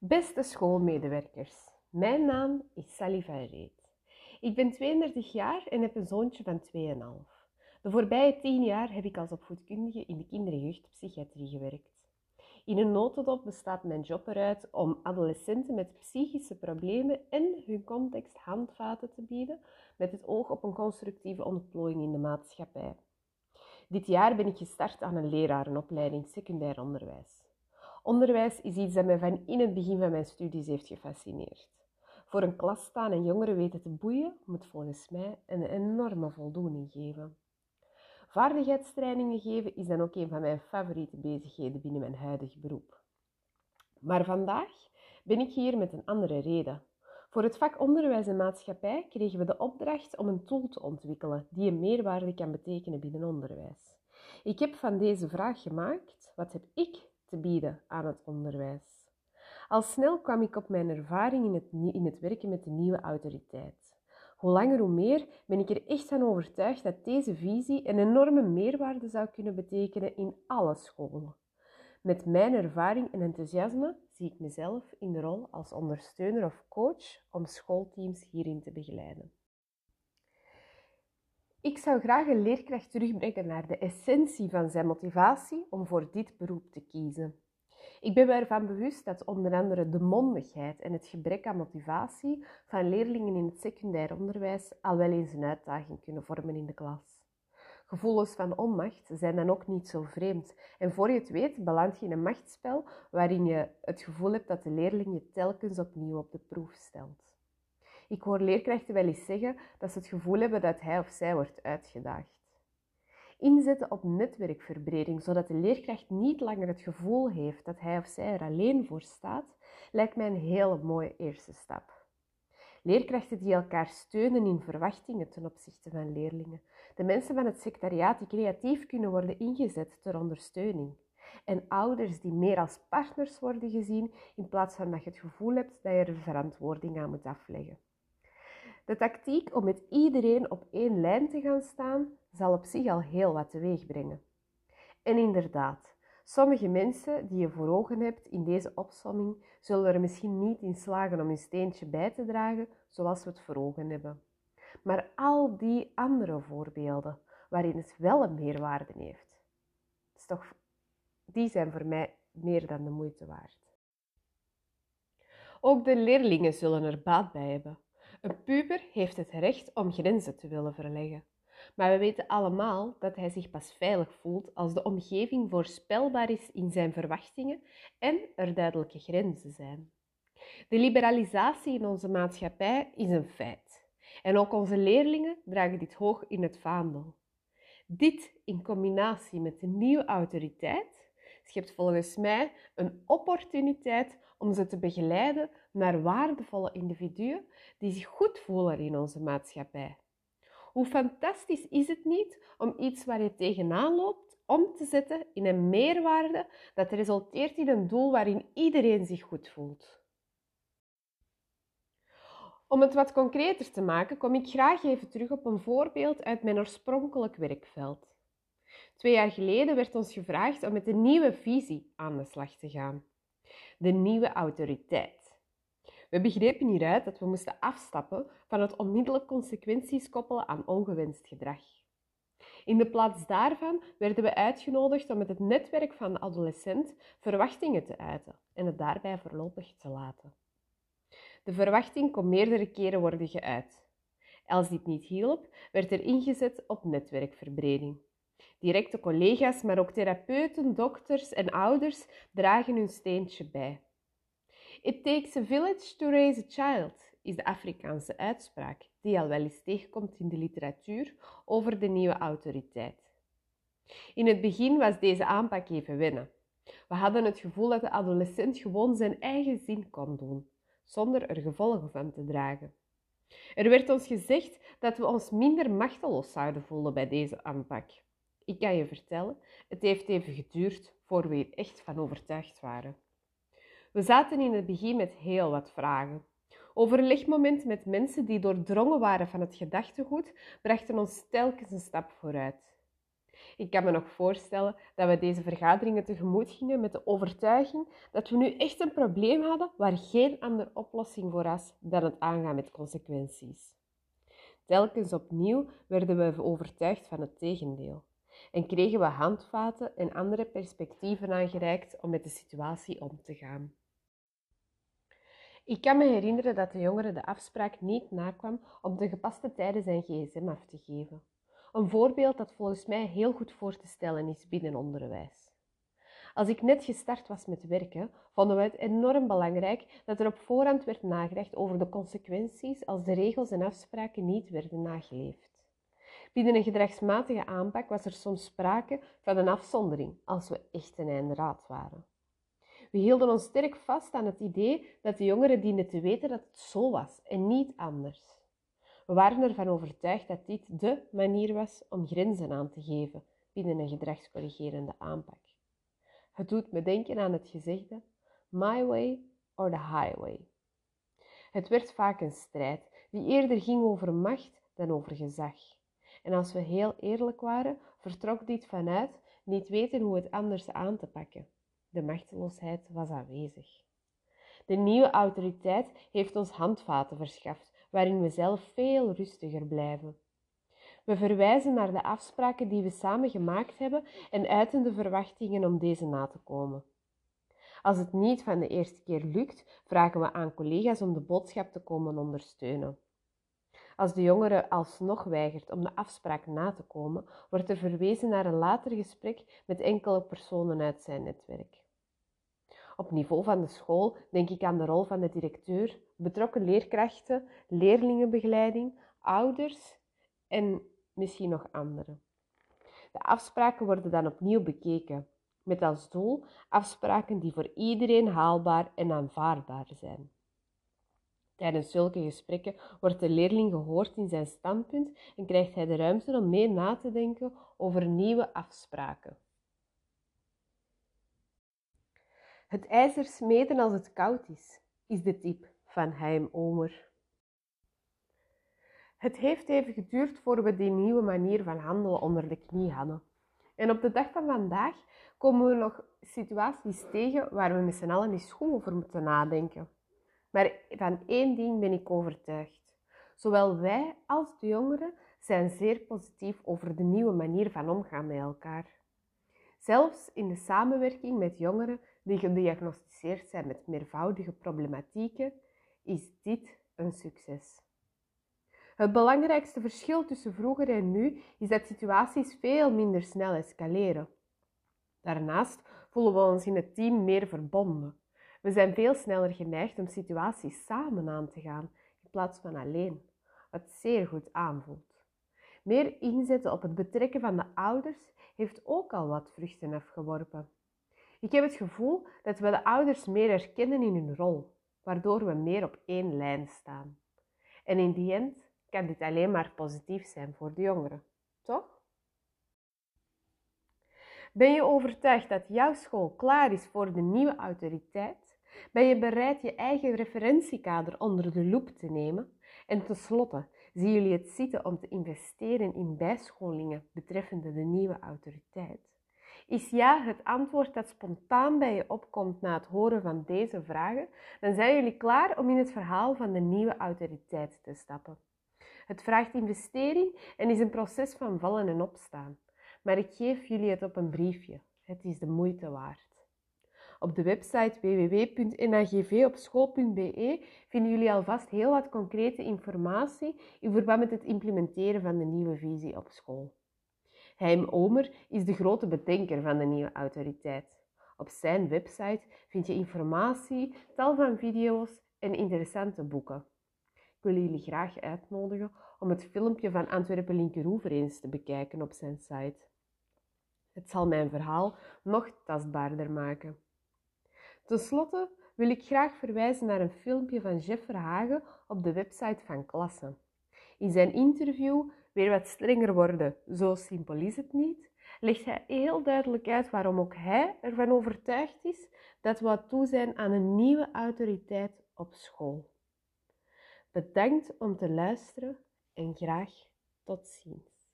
Beste schoolmedewerkers, mijn naam is Sally van Reet. Ik ben 32 jaar en heb een zoontje van 2,5. De voorbije 10 jaar heb ik als opvoedkundige in de kinder- jeugdpsychiatrie gewerkt. In een notendop bestaat mijn job eruit om adolescenten met psychische problemen en hun context handvaten te bieden met het oog op een constructieve ontplooiing in de maatschappij. Dit jaar ben ik gestart aan een lerarenopleiding secundair onderwijs. Onderwijs is iets dat mij van in het begin van mijn studies heeft gefascineerd. Voor een klas staan en jongeren weten te boeien moet volgens mij een enorme voldoening geven. Vaardigheidstrainingen geven is dan ook een van mijn favoriete bezigheden binnen mijn huidige beroep. Maar vandaag ben ik hier met een andere reden. Voor het vak onderwijs en maatschappij kregen we de opdracht om een tool te ontwikkelen die een meerwaarde kan betekenen binnen onderwijs. Ik heb van deze vraag gemaakt: wat heb ik te bieden aan het onderwijs? Al snel kwam ik op mijn ervaring in het, in het werken met de nieuwe autoriteit. Hoe langer hoe meer ben ik er echt van overtuigd dat deze visie een enorme meerwaarde zou kunnen betekenen in alle scholen. Met mijn ervaring en enthousiasme zie ik mezelf in de rol als ondersteuner of coach om schoolteams hierin te begeleiden. Ik zou graag een leerkracht terugbrengen naar de essentie van zijn motivatie om voor dit beroep te kiezen. Ik ben me ervan bewust dat onder andere de mondigheid en het gebrek aan motivatie van leerlingen in het secundair onderwijs al wel eens een uitdaging kunnen vormen in de klas. Gevoelens van onmacht zijn dan ook niet zo vreemd. En voor je het weet, beland je in een machtsspel waarin je het gevoel hebt dat de leerling je telkens opnieuw op de proef stelt. Ik hoor leerkrachten wel eens zeggen dat ze het gevoel hebben dat hij of zij wordt uitgedaagd. Inzetten op netwerkverbreding, zodat de leerkracht niet langer het gevoel heeft dat hij of zij er alleen voor staat, lijkt mij een hele mooie eerste stap. Leerkrachten die elkaar steunen in verwachtingen ten opzichte van leerlingen. De mensen van het secretariaat die creatief kunnen worden ingezet ter ondersteuning. En ouders die meer als partners worden gezien in plaats van dat je het gevoel hebt dat je er verantwoording aan moet afleggen. De tactiek om met iedereen op één lijn te gaan staan zal op zich al heel wat teweeg brengen. En inderdaad, sommige mensen die je voor ogen hebt in deze opsomming zullen er misschien niet in slagen om een steentje bij te dragen zoals we het voor ogen hebben. Maar al die andere voorbeelden waarin het wel een meerwaarde heeft, is toch, die zijn voor mij meer dan de moeite waard. Ook de leerlingen zullen er baat bij hebben. Een puber heeft het recht om grenzen te willen verleggen. Maar we weten allemaal dat hij zich pas veilig voelt als de omgeving voorspelbaar is in zijn verwachtingen en er duidelijke grenzen zijn. De liberalisatie in onze maatschappij is een feit. En ook onze leerlingen dragen dit hoog in het vaandel. Dit in combinatie met de nieuwe autoriteit schept volgens mij een opportuniteit om ze te begeleiden naar waardevolle individuen die zich goed voelen in onze maatschappij. Hoe fantastisch is het niet om iets waar je tegenaan loopt om te zetten in een meerwaarde dat resulteert in een doel waarin iedereen zich goed voelt? Om het wat concreter te maken, kom ik graag even terug op een voorbeeld uit mijn oorspronkelijk werkveld. Twee jaar geleden werd ons gevraagd om met een nieuwe visie aan de slag te gaan. De nieuwe autoriteit. We begrepen hieruit dat we moesten afstappen van het onmiddellijk consequenties koppelen aan ongewenst gedrag. In de plaats daarvan werden we uitgenodigd om met het netwerk van de adolescent verwachtingen te uiten en het daarbij voorlopig te laten. De verwachting kon meerdere keren worden geuit. Als dit niet hielp, werd er ingezet op netwerkverbreding. Directe collega's, maar ook therapeuten, dokters en ouders dragen hun steentje bij. It takes a village to raise a child is de Afrikaanse uitspraak die al wel eens tegenkomt in de literatuur over de nieuwe autoriteit. In het begin was deze aanpak even wennen. We hadden het gevoel dat de adolescent gewoon zijn eigen zin kon doen, zonder er gevolgen van te dragen. Er werd ons gezegd dat we ons minder machteloos zouden voelen bij deze aanpak. Ik kan je vertellen, het heeft even geduurd voor we er echt van overtuigd waren. We zaten in het begin met heel wat vragen. Overlegmomenten met mensen die doordrongen waren van het gedachtegoed brachten ons telkens een stap vooruit. Ik kan me nog voorstellen dat we deze vergaderingen tegemoet gingen met de overtuiging dat we nu echt een probleem hadden waar geen andere oplossing voor was dan het aangaan met consequenties. Telkens opnieuw werden we overtuigd van het tegendeel en kregen we handvaten en andere perspectieven aangereikt om met de situatie om te gaan. Ik kan me herinneren dat de jongere de afspraak niet nakwam om de gepaste tijden zijn gsm af te geven. Een voorbeeld dat volgens mij heel goed voor te stellen is binnen onderwijs. Als ik net gestart was met werken, vonden we het enorm belangrijk dat er op voorhand werd nagedacht over de consequenties als de regels en afspraken niet werden nageleefd. Binnen een gedragsmatige aanpak was er soms sprake van een afzondering als we echt een einderaad waren. We hielden ons sterk vast aan het idee dat de jongeren dienden te weten dat het zo was en niet anders. We waren ervan overtuigd dat dit de manier was om grenzen aan te geven binnen een gedragscorrigerende aanpak. Het doet me denken aan het gezegde my way or the highway. Het werd vaak een strijd die eerder ging over macht dan over gezag. En als we heel eerlijk waren, vertrok dit vanuit niet weten hoe het anders aan te pakken. De machteloosheid was aanwezig. De nieuwe autoriteit heeft ons handvaten verschaft, waarin we zelf veel rustiger blijven. We verwijzen naar de afspraken die we samen gemaakt hebben en uiten de verwachtingen om deze na te komen. Als het niet van de eerste keer lukt, vragen we aan collega's om de boodschap te komen ondersteunen. Als de jongere alsnog weigert om de afspraak na te komen, wordt er verwezen naar een later gesprek met enkele personen uit zijn netwerk. Op niveau van de school denk ik aan de rol van de directeur, betrokken leerkrachten, leerlingenbegeleiding, ouders en misschien nog anderen. De afspraken worden dan opnieuw bekeken, met als doel afspraken die voor iedereen haalbaar en aanvaardbaar zijn. Tijdens zulke gesprekken wordt de leerling gehoord in zijn standpunt en krijgt hij de ruimte om mee na te denken over nieuwe afspraken. Het ijzer smeden als het koud is, is de tip van Heim Omer. Het heeft even geduurd voor we die nieuwe manier van handelen onder de knie hadden. En op de dag van vandaag komen we nog situaties tegen waar we met z'n allen eens goed over moeten nadenken. Maar van één ding ben ik overtuigd. Zowel wij als de jongeren zijn zeer positief over de nieuwe manier van omgaan met elkaar. Zelfs in de samenwerking met jongeren die gediagnosticeerd zijn met meervoudige problematieken, is dit een succes. Het belangrijkste verschil tussen vroeger en nu is dat situaties veel minder snel escaleren. Daarnaast voelen we ons in het team meer verbonden. We zijn veel sneller geneigd om situaties samen aan te gaan in plaats van alleen, wat zeer goed aanvoelt. Meer inzetten op het betrekken van de ouders heeft ook al wat vruchten afgeworpen. Ik heb het gevoel dat we de ouders meer herkennen in hun rol, waardoor we meer op één lijn staan. En in die end kan dit alleen maar positief zijn voor de jongeren, toch? Ben je overtuigd dat jouw school klaar is voor de nieuwe autoriteit? Ben je bereid je eigen referentiekader onder de loep te nemen? En tenslotte, zien jullie het zitten om te investeren in bijscholingen betreffende de nieuwe autoriteit? Is ja het antwoord dat spontaan bij je opkomt na het horen van deze vragen, dan zijn jullie klaar om in het verhaal van de nieuwe autoriteit te stappen. Het vraagt investering en is een proces van vallen en opstaan. Maar ik geef jullie het op een briefje. Het is de moeite waard. Op de website www.nagvopschool.be vinden jullie alvast heel wat concrete informatie in verband met het implementeren van de nieuwe visie op school. Heim Omer is de grote bedenker van de nieuwe autoriteit. Op zijn website vind je informatie, tal van video's en interessante boeken. Ik wil jullie graag uitnodigen om het filmpje van Antwerpen Linkeroever eens te bekijken op zijn site. Het zal mijn verhaal nog tastbaarder maken. Ten slotte wil ik graag verwijzen naar een filmpje van Jeff Verhagen op de website van Klasse. In zijn interview Weer wat strenger worden, zo simpel is het niet, legt hij heel duidelijk uit waarom ook hij ervan overtuigd is dat we toe zijn aan een nieuwe autoriteit op school. Bedankt om te luisteren en graag tot ziens.